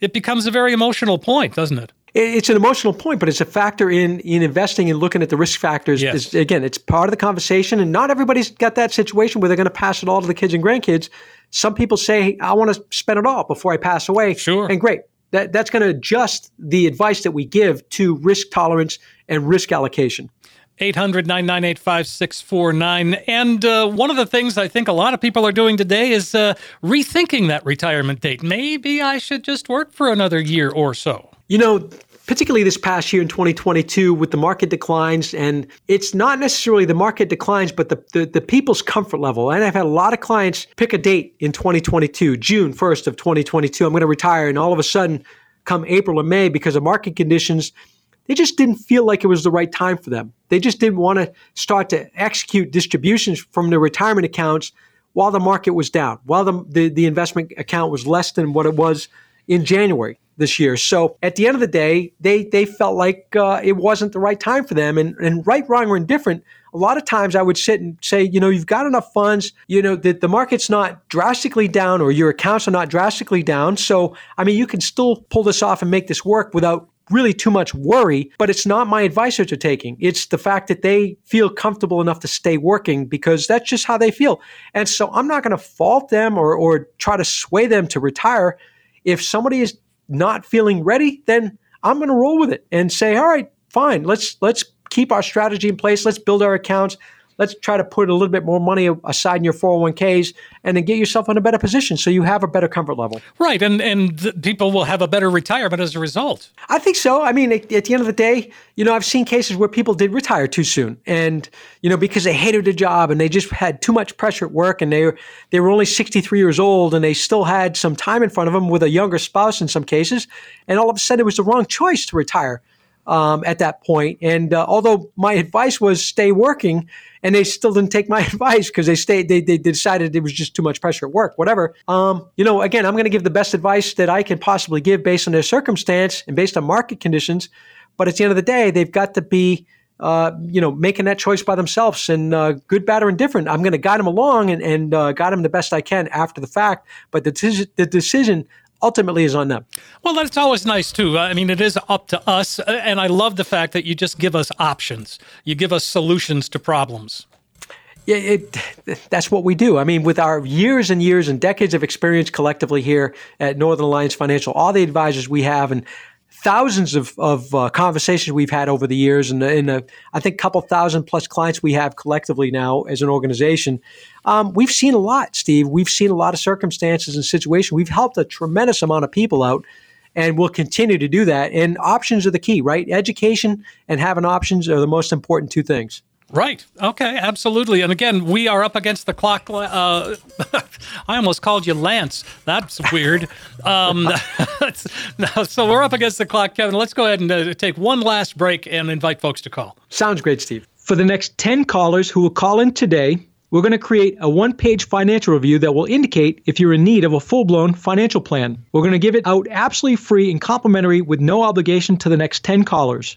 it becomes a very emotional point, doesn't it? It's an emotional point, but it's a factor in in investing and looking at the risk factors. Yes. It's, again, it's part of the conversation, and not everybody's got that situation where they're going to pass it all to the kids and grandkids. Some people say, "I want to spend it all before I pass away." Sure, and great. That that's going to adjust the advice that we give to risk tolerance and risk allocation. 800 998 5649. And uh, one of the things I think a lot of people are doing today is uh, rethinking that retirement date. Maybe I should just work for another year or so. You know, particularly this past year in 2022 with the market declines. And it's not necessarily the market declines, but the, the, the, people's comfort level. And I've had a lot of clients pick a date in 2022, June 1st of 2022. I'm going to retire. And all of a sudden, come April or May, because of market conditions, they just didn't feel like it was the right time for them. They just didn't want to start to execute distributions from their retirement accounts while the market was down, while the, the, the investment account was less than what it was in January this year. So at the end of the day, they they felt like uh, it wasn't the right time for them. And, and right, wrong, or indifferent, a lot of times I would sit and say, you know, you've got enough funds, you know, that the market's not drastically down or your accounts are not drastically down. So, I mean, you can still pull this off and make this work without really too much worry, but it's not my advice that are taking. It's the fact that they feel comfortable enough to stay working because that's just how they feel. And so I'm not going to fault them or, or try to sway them to retire. If somebody is not feeling ready, then I'm going to roll with it and say, all right, fine, let's let's keep our strategy in place. Let's build our accounts let's try to put a little bit more money aside in your 401ks and then get yourself in a better position so you have a better comfort level. Right. And, and people will have a better retirement as a result. I think so. I mean, at, at the end of the day, you know, I've seen cases where people did retire too soon and, you know, because they hated the job and they just had too much pressure at work and they were, they were only 63 years old and they still had some time in front of them with a younger spouse in some cases. And all of a sudden it was the wrong choice to retire um, at that point. And uh, although my advice was stay working, and they still didn't take my *laughs* advice because they stayed. They, they decided it was just too much pressure at work. Whatever. Um, you know, again, I'm going to give the best advice that I can possibly give based on their circumstance and based on market conditions. But at the end of the day, they've got to be. Uh, you know, making that choice by themselves and uh, good, bad, or indifferent. I'm going to guide them along and, and uh, guide them the best I can after the fact. But the, the decision ultimately is on them. Well, that's always nice too. I mean, it is up to us. Uh, and I love the fact that you just give us options, you give us solutions to problems. Yeah, it, *laughs* that's what we do. I mean, with our years and years and decades of experience collectively here at Northern Alliance Financial, all the advisors we have, and thousands of, of uh, conversations we've had over the years, and, and uh, I think a couple thousand plus clients we have collectively now as an organization. Um, we've seen a lot, Steve. We've seen a lot of circumstances and situations. We've helped a tremendous amount of people out, and we'll continue to do that. And options are the key, right? Education and having options are the most important two things. Right. Okay. Absolutely. And again, we are up against the clock. Uh, *laughs* I almost called you Lance. That's weird. um, *laughs* so we're up against the clock, Kevin. Let's go ahead and uh, take one last break and invite folks to call. Sounds great, Steve. For the next 10 callers who will call in today, we're going to create a one page financial review that will indicate if you're in need of a full blown financial plan. We're going to give it out absolutely free and complimentary with no obligation to the next 10 callers.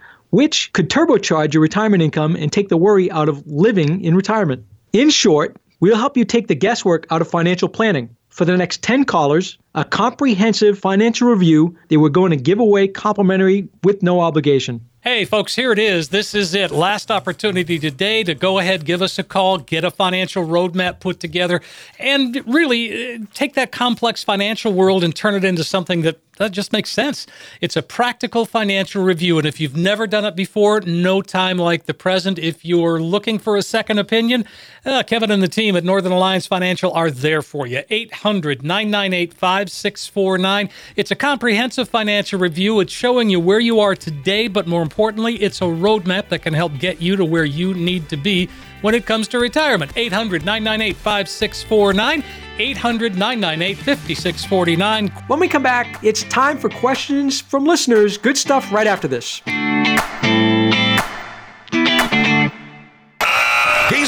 which could turbocharge your retirement income and take the worry out of living in retirement. In short, we'll help you take the guesswork out of financial planning. For the next 10 callers, a comprehensive financial review that we're going to give away complimentary with no obligation. Hey, folks, here it is. This is it. Last opportunity today to go ahead, give us a call, get a financial roadmap put together, and really uh, take that complex financial world and turn it into something that that just makes sense. It's a practical financial review. And if you've never done it before, no time like the present. If you're looking for a second opinion, uh, Kevin and the team at Northern Alliance Financial are there for you. 800 998 5649. It's a comprehensive financial review. It's showing you where you are today, but more importantly, it's a roadmap that can help get you to where you need to be when it comes to retirement. 800 998 5649. 800 998 5649. When we come back, it's time for questions from listeners. Good stuff right after this.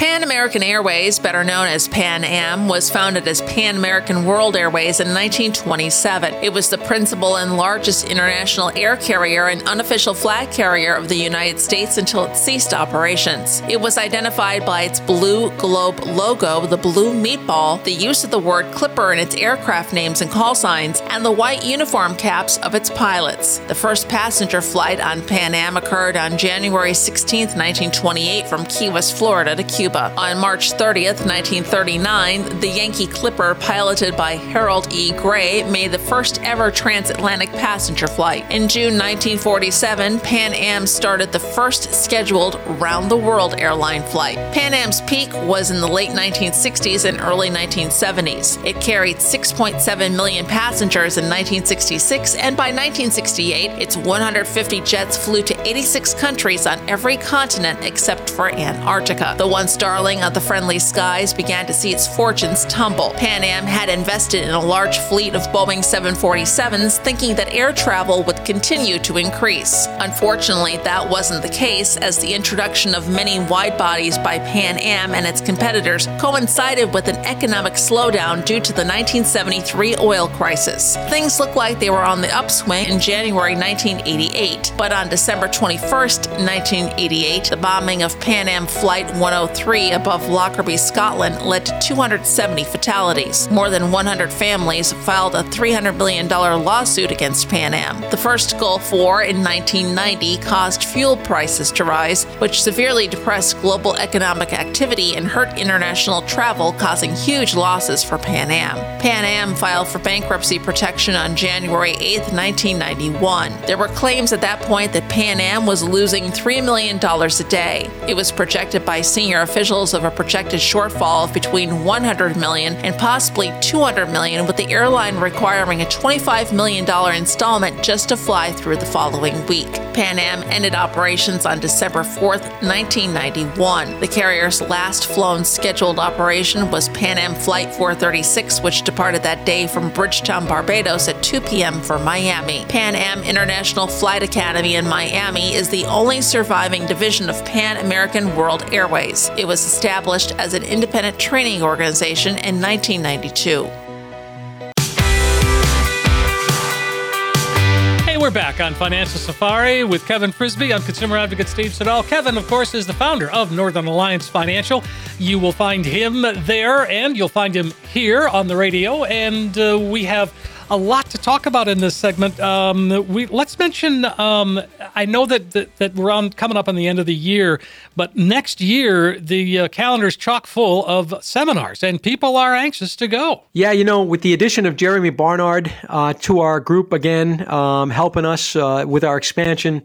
Pan American Airways, better known as Pan Am, was founded as Pan American World Airways in 1927. It was the principal and largest international air carrier and unofficial flag carrier of the United States until it ceased operations. It was identified by its blue globe logo, the blue meatball, the use of the word clipper in its aircraft names and call signs, and the white uniform caps of its pilots. The first passenger flight on Pan Am occurred on January 16, 1928, from Key West, Florida to Cuba Cuba. On March 30th, 1939, the Yankee Clipper, piloted by Harold E. Gray, made the first ever transatlantic passenger flight. In June 1947, Pan Am started the first scheduled round the world airline flight. Pan Am's peak was in the late 1960s and early 1970s. It carried 6.7 million passengers in 1966, and by 1968, its 150 jets flew to 86 countries on every continent except for Antarctica. The once darling of the friendly skies began to see its fortunes tumble. Pan Am had invested in a large fleet of Boeing 747s, thinking that air travel would continue to increase. Unfortunately, that wasn't the case, as the introduction of many wide bodies by Pan Am and its competitors coincided with an economic slowdown due to the 1973 oil crisis. Things looked like they were on the upswing in January 1988, but on December 21, 1988, the bombing of Pan Am Flight 103 above Lockerbie, Scotland led to 270 fatalities. More than 100 families filed a $300 million lawsuit against Pan Am. The first Gulf War in 1990 caused fuel prices to rise, which severely depressed global economic activity and hurt international travel, causing huge losses for Pan Am. Pan Am filed for bankruptcy protection on January 8, 1991. There were claims at that point that Pan Am was losing $3 million a day. It was projected by senior officials of a projected shortfall of between 100 million and possibly 200 million, with the airline requiring a $25 million installment just to fly through the following week. Pan Am ended operations on December 4, 1991. The carrier's last flown scheduled operation was Pan Am Flight 436, which departed that day from Bridgetown, Barbados at 2 p.m. for Miami. Pan Am International Flight Academy in Miami is the only surviving division of Pan American World Airways. It was established as an independent training organization in 1992. Hey, we're back on Financial Safari with Kevin Frisby. I'm consumer advocate Steve Siddall. Kevin, of course, is the founder of Northern Alliance Financial. You will find him there, and you'll find him here on the radio. And uh, we have a lot to talk about in this segment. Um, we let's mention. Um, I know that, that, that we're on coming up on the end of the year, but next year the uh, calendar's chock full of seminars, and people are anxious to go. Yeah, you know, with the addition of Jeremy Barnard uh, to our group again, um, helping us uh, with our expansion.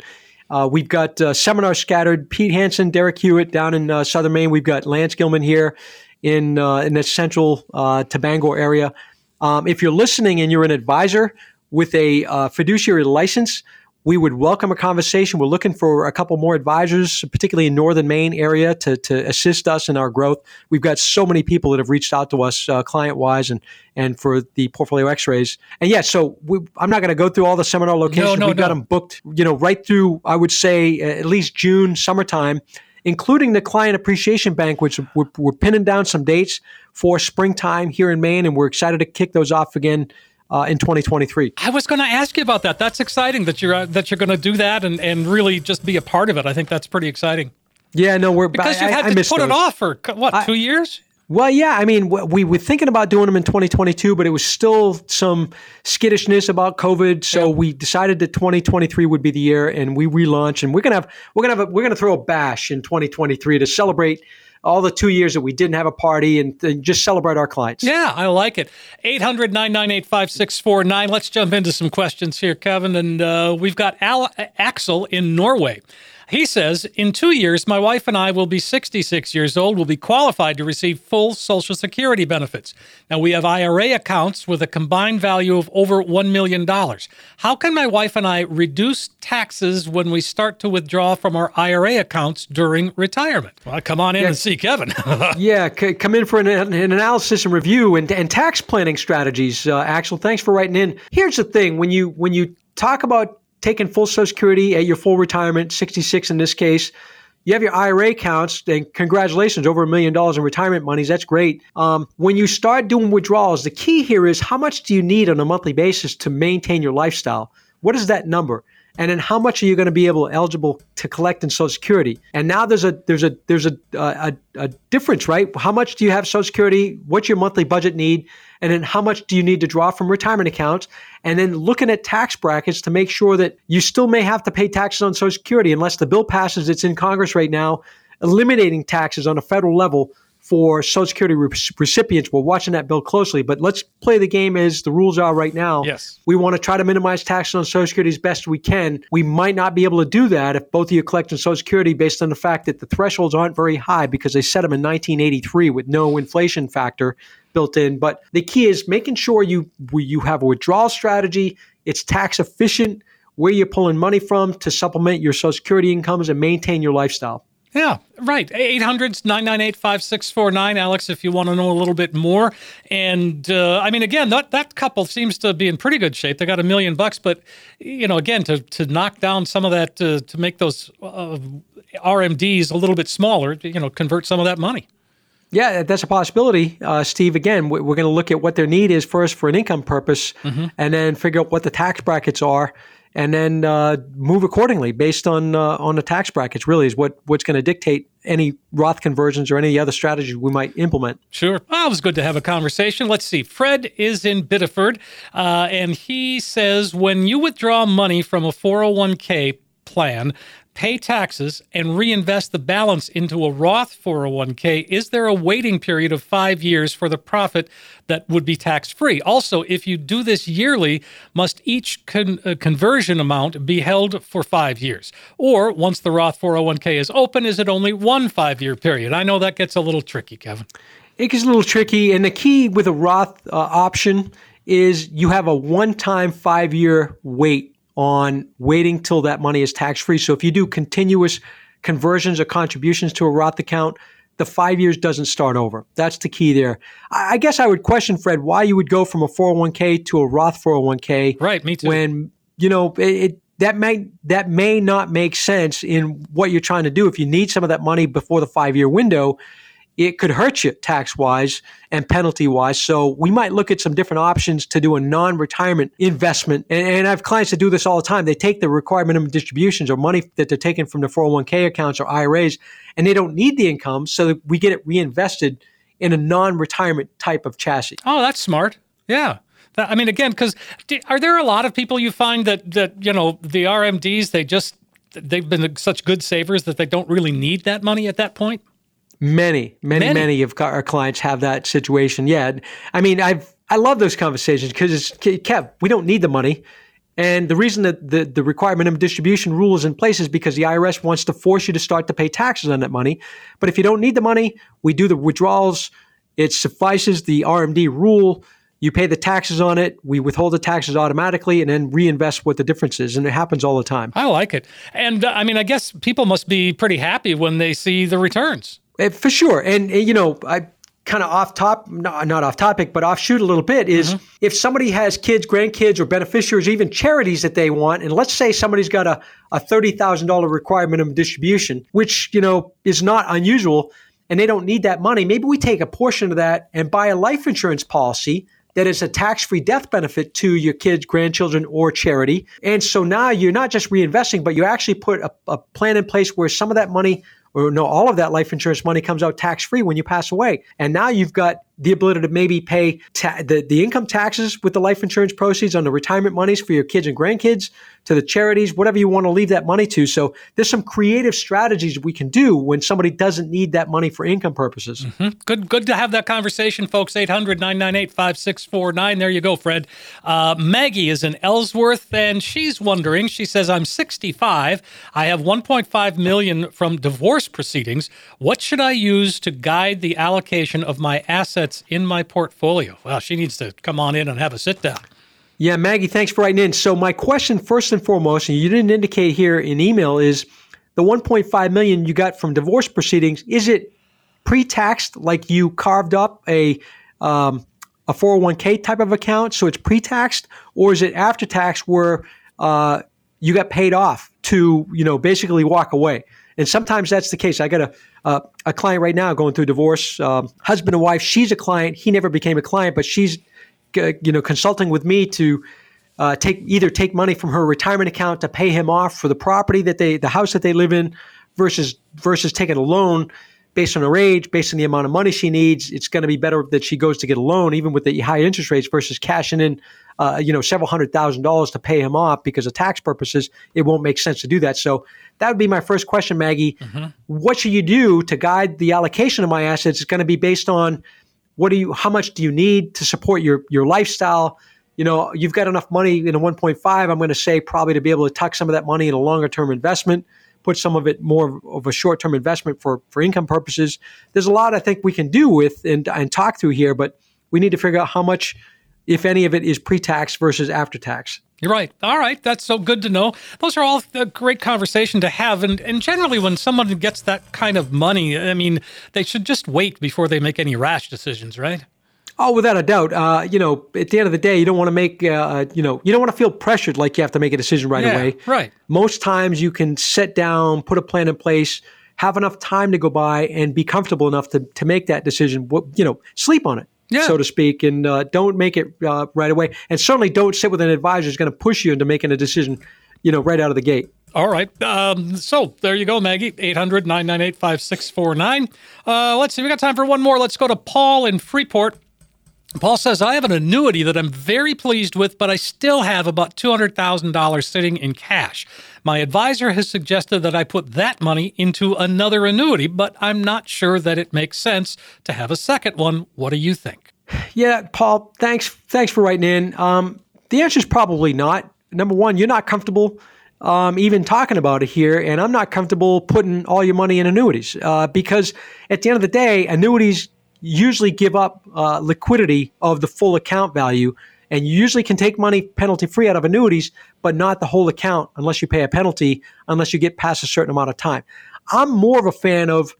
Uh, we've got uh, seminars scattered. Pete Hansen, Derek Hewitt down in uh, Southern Maine. We've got Lance Gilman here in uh, in the central uh, to Bangor area. Um, if you're listening and you're an advisor with a uh, fiduciary license, we would welcome a conversation. We're looking for a couple more advisors, particularly in northern Maine area, to, to assist us in our growth. We've got so many people that have reached out to us, uh, client wise, and and for the portfolio X-rays. And yeah, so we, I'm not going to go through all the seminar locations. No, no, We've got them booked, you know, right through. I would say at least June, summertime, including the client appreciation bank, which we're, we're pinning down some dates for springtime here in Maine, and we're excited to kick those off again uh, in 2023. I was going to ask you about that. That's exciting that you're uh, that you're going to do that and, and really just be a part of it. I think that's pretty exciting Yeah, no, we're because I, you had I to put it off for what two years. Well, yeah, I mean, we were thinking about doing them in 2022, but it was still some skittishness about COVID. So we decided that 2023 would be the year, and we relaunch. And we're gonna have we're gonna have a, we're gonna throw a bash in 2023 to celebrate all the two years that we didn't have a party and, and just celebrate our clients. Yeah, I like it. 800 998 5649. Let's jump into some questions here, Kevin. And uh, we've got Al- Axel in Norway. He says, In two years, my wife and I will be 66 years old, will be qualified to receive full Social Security benefits. Now, we have IRA accounts with a combined value of over $1 million. How can my wife and I reduce taxes when we start to withdraw from our IRA accounts during retirement? Well, come on in and see Kevin. *laughs* yeah, c- come in for an, an analysis and review and, and tax planning strategies. Uh, Axel, thanks for writing in. Here's the thing: when you when you talk about taking full Social Security at your full retirement, 66 in this case, you have your IRA accounts, and congratulations, over a million dollars in retirement monies. That's great. Um, when you start doing withdrawals, the key here is how much do you need on a monthly basis to maintain your lifestyle? What is that number? and then how much are you going to be able eligible to collect in Social Security? And now there's a there's a there's a a, a difference, right? How much do you have Social Security? What's your monthly budget need? And then how much do you need to draw from retirement accounts? And then looking at tax brackets to make sure that you still may have to pay taxes on Social Security unless the bill passes. It's in Congress right now. eliminating taxes on a federal level for Social Security re- recipients. We're watching that bill closely, but let's play the game as the rules are right now. Yes. We want to try to minimize taxes on Social Security as best we can. We might not be able to do that if both of you collect on Social Security based on the fact that the thresholds aren't very high because they set them in 1983 with no inflation factor built in. But the key is making sure you you have a withdrawal strategy. It's tax efficient. Where you're pulling money from to supplement your Social Security incomes and maintain your lifestyle. Yeah, right. 800 998 5649. Alex, if you want to know a little bit more. And uh, I mean, again, that, that couple seems to be in pretty good shape. They got a million bucks, but, you know, again, to, to knock down some of that, uh, to make those uh, RMDs a little bit smaller, you know, convert some of that money. Yeah, that's a possibility, uh, Steve. Again, we're going to look at what their need is first for an income purpose, mm-hmm. and then figure out what the tax brackets are, and then uh, move accordingly based on uh, on the tax brackets. Really, is what what's going to dictate any Roth conversions or any other strategies we might implement. Sure. Well, it was good to have a conversation. Let's see. Fred is in Biddeford, uh, and he says when you withdraw money from a 401k plan, pay taxes, and reinvest the balance into a Roth 401k, is there a waiting period of five years for the profit that would be tax free? Also, if you do this yearly, must each con- uh, conversion amount be held for five years? Or once the Roth 401k is open, is it only one five year period? I know that gets a little tricky, Kevin. It gets a little tricky. And the key with a Roth uh, option is you have a one time five year wait on waiting till that money is tax free. So if you do continuous conversions or contributions to a Roth account, the five years doesn't start over. That's the key there. I guess I would question, Fred, why you would go from a 401k to a Roth 401k. Right, me too. When, you know, it, it that may that may not make sense in what you're trying to do. If you need some of that money before the five year window, it could hurt you tax wise and penalty wise. So we might look at some different options to do a non retirement investment. And, and, I have clients that do this all the time. They take the required minimum distributions or money that they're taking from their 401k accounts or IRAs, and they don't need the income. So we get it reinvested in a non retirement type of chassis. Oh, that's smart. Yeah. I mean, again, because are there a lot of people you find that, that, you know, the RMDs, they just, they've been such good savers that they don't really need that money at that point? Many, many, many, many of our clients have that situation. Yeah, I mean, I've I love those conversations because it's Kev. We don't need the money, and the reason that the the required minimum distribution rule is in place is because the IRS wants to force you to start to pay taxes on that money. But if you don't need the money, we do the withdrawals. It suffices the RMD rule. You pay the taxes on it. We withhold the taxes automatically and then reinvest what the difference is. And it happens all the time. I like it. And uh, I mean, I guess people must be pretty happy when they see the returns. Eh, for sure. And, eh, you know, I kind of off top, not, not off topic, but offshoot a little bit is mm-hmm. if somebody has kids, grandkids, or beneficiaries, even charities that they want, and let's say somebody's got a, a $30,000 requirement minimum distribution, which, you know, is not unusual, and they don't need that money, maybe we take a portion of that and buy a life insurance policy that is a tax-free death benefit to your kids, grandchildren, or charity. And so now you're not just reinvesting, but you actually put a, a plan in place where some of that money or no, all of that life insurance money comes out tax free when you pass away. And now you've got the ability to maybe pay ta- the, the income taxes with the life insurance proceeds on the retirement monies for your kids and grandkids to the charities, whatever you want to leave that money to. So there's some creative strategies we can do when somebody doesn't need that money for income purposes. Mm-hmm. Good, good to have that conversation, folks. 800 998 5649. There you go, Fred. Uh, Maggie is in Ellsworth and she's wondering, she says, I'm 65. I have 1.5 million from divorce proceedings. What should I use to guide the allocation of my assets? Assets in my portfolio. Well, she needs to come on in and have a sit down. Yeah, Maggie, thanks for writing in. So my question first and foremost, and you didn't indicate here in email, is the 1.5 million you got from divorce proceedings, is it pre-taxed like you carved up a um, a 401k type of account, so it's pre-taxed, or is it after tax where uh, you got paid off to you know basically walk away? And sometimes that's the case. I got a uh, a client right now going through divorce, um, husband and wife. She's a client. He never became a client, but she's you know consulting with me to uh, take either take money from her retirement account to pay him off for the property that they the house that they live in versus versus taking a loan based on her age, based on the amount of money she needs, it's going to be better that she goes to get a loan, even with the high interest rates, versus cashing in uh, you know, several hundred thousand dollars to pay him off because of tax purposes, it won't make sense to do that. So that would be my first question, Maggie. Mm-hmm. What should you do to guide the allocation of my assets? It's going to be based on what do you, how much do you need to support your your lifestyle? You know, you've got enough money in a 1.5. I'm going to say probably to be able to tuck some of that money in a longer term investment put some of it more of a short term investment for, for income purposes. There's a lot I think we can do with and, and talk through here, but we need to figure out how much, if any of it, is pre tax versus after tax. You're right. All right. That's so good to know. Those are all a great conversation to have. And, and generally, when someone gets that kind of money, I mean, they should just wait before they make any rash decisions, right? Oh, without a doubt. Uh, you know, at the end of the day, you don't want to make, uh, you know, you don't want to feel pressured like you have to make a decision right yeah, away. Right. Most times you can sit down, put a plan in place, have enough time to go by and be comfortable enough to, to make that decision, you know, sleep on it. Yeah. so to speak, and uh, don't make it uh, right away. And certainly don't sit with an advisor who's going to push you into making a decision, you know, right out of the gate. All right. Um, so there you go, Maggie. 800 998 5649. Uh, let's see. We got time for one more. Let's go to Paul in Freeport. Paul says, I have an annuity that I'm very pleased with, but I still have about $200,000 sitting in cash. My advisor has suggested that I put that money into another annuity, but I'm not sure that it makes sense to have a second one. What do you think? Yeah, Paul, thanks thanks for writing in. Um, the answer is probably not. Number one, you're not comfortable um, even talking about it here, and I'm not comfortable putting all your money in annuities uh, because at the end of the day, annuities usually give up uh, liquidity of the full account value. And you usually can take money penalty free out of annuities, but not the whole account unless you pay a penalty, unless you get past a certain amount of time. I'm more of a fan of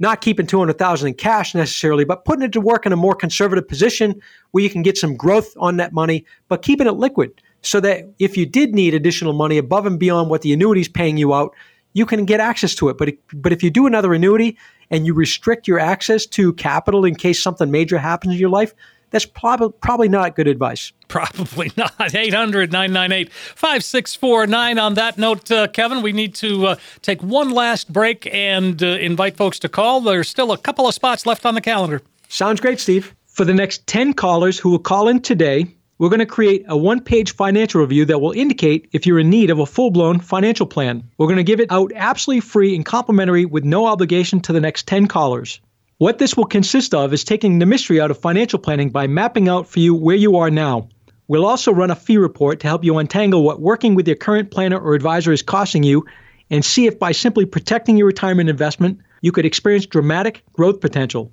not keeping 200,000 in cash necessarily, but putting it to work in a more conservative position where you can get some growth on that money, but keeping it liquid so that if you did need additional money above and beyond what the annuity is paying you out, you can get access to it. But but if you do another annuity and you restrict your access to capital in case something major happens in your life, that's prob- probably not good advice. *laughs* Probably not. 800 998 5649. On that note, uh, Kevin, we need to uh, take one last break and uh, invite folks to call. There's still a couple of spots left on the calendar. Sounds great, Steve. For the next 10 callers who will call in today, we're going to create a one page financial review that will indicate if you're in need of a full blown financial plan. We're going to give it out absolutely free and complimentary with no obligation to the next 10 callers. What this will consist of is taking the mystery out of financial planning by mapping out for you where you are now. We'll also run a fee report to help you untangle what working with your current planner or advisor is costing you and see if by simply protecting your retirement investment, you could experience dramatic growth potential.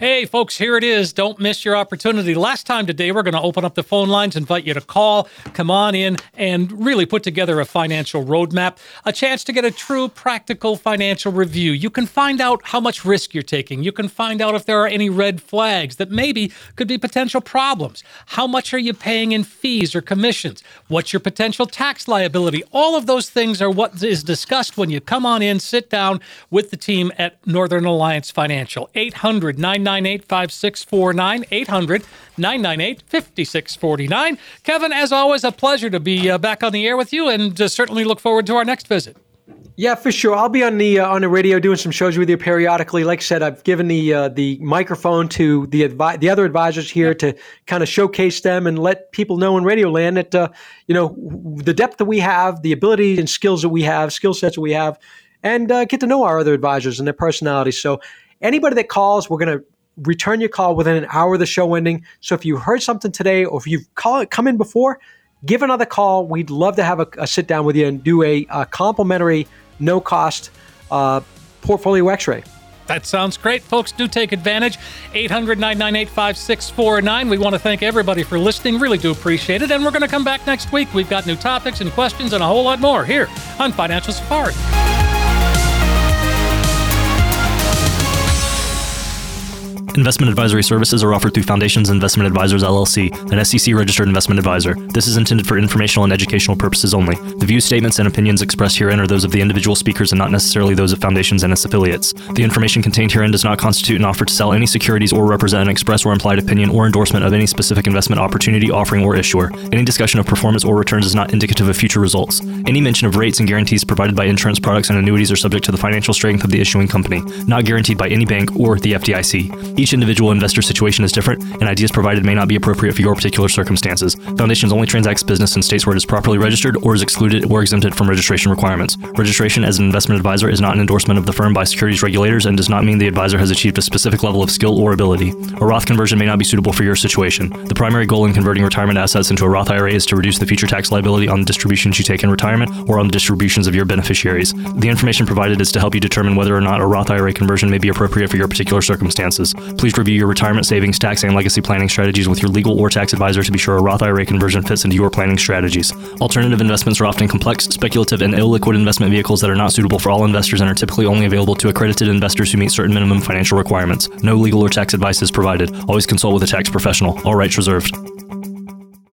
Hey, folks, here it is. Don't miss your opportunity. Last time today, we're going to open up the phone lines, invite you to call, come on in, and really put together a financial roadmap, a chance to get a true practical financial review. You can find out how much risk you're taking. You can find out if there are any red flags that maybe could be potential problems. How much are you paying in fees or commissions? What's your potential tax liability? All of those things are what is discussed when you come on in, sit down with the team at Northern Alliance Financial. 800 998 5649. 800 998 5649. Kevin, as always, a pleasure to be uh, back on the air with you and uh, certainly look forward to our next visit. Yeah, for sure. I'll be on the uh, on the radio doing some shows with you periodically. Like I said, I've given the uh, the microphone to the advi- the other advisors here to kind of showcase them and let people know in Radio Land that uh, you know the depth that we have, the ability and skills that we have, skill sets that we have, and uh, get to know our other advisors and their personalities. So anybody that calls, we're going to return your call within an hour of the show ending. So if you heard something today, or if you've call, come in before, give another call. We'd love to have a, a sit down with you and do a, a complimentary, no cost uh, portfolio x ray. That sounds great. Folks, do take advantage. 800 998 5649. We want to thank everybody for listening. Really do appreciate it. And we're going to come back next week. We've got new topics and questions and a whole lot more here on Financial Safari. Investment advisory services are offered through Foundations Investment Advisors LLC, an SEC registered investment advisor. This is intended for informational and educational purposes only. The views, statements, and opinions expressed herein are those of the individual speakers and not necessarily those of Foundations and its affiliates. The information contained herein does not constitute an offer to sell any securities or represent an express or implied opinion or endorsement of any specific investment opportunity, offering, or issuer. Any discussion of performance or returns is not indicative of future results. Any mention of rates and guarantees provided by insurance products and annuities are subject to the financial strength of the issuing company, not guaranteed by any bank or the FDIC. Each individual investor situation is different, and ideas provided may not be appropriate for your particular circumstances. Foundations only transacts business in states where it is properly registered or is excluded or exempted from registration requirements. Registration as an investment advisor is not an endorsement of the firm by securities regulators and does not mean the advisor has achieved a specific level of skill or ability. A Roth conversion may not be suitable for your situation. The primary goal in converting retirement assets into a Roth IRA is to reduce the future tax liability on the distributions you take in retirement or on the distributions of your beneficiaries. The information provided is to help you determine whether or not a Roth IRA conversion may be appropriate for your particular circumstances. Please review your retirement savings, tax, and legacy planning strategies with your legal or tax advisor to be sure a Roth IRA conversion fits into your planning strategies. Alternative investments are often complex, speculative, and illiquid investment vehicles that are not suitable for all investors and are typically only available to accredited investors who meet certain minimum financial requirements. No legal or tax advice is provided. Always consult with a tax professional. All rights reserved.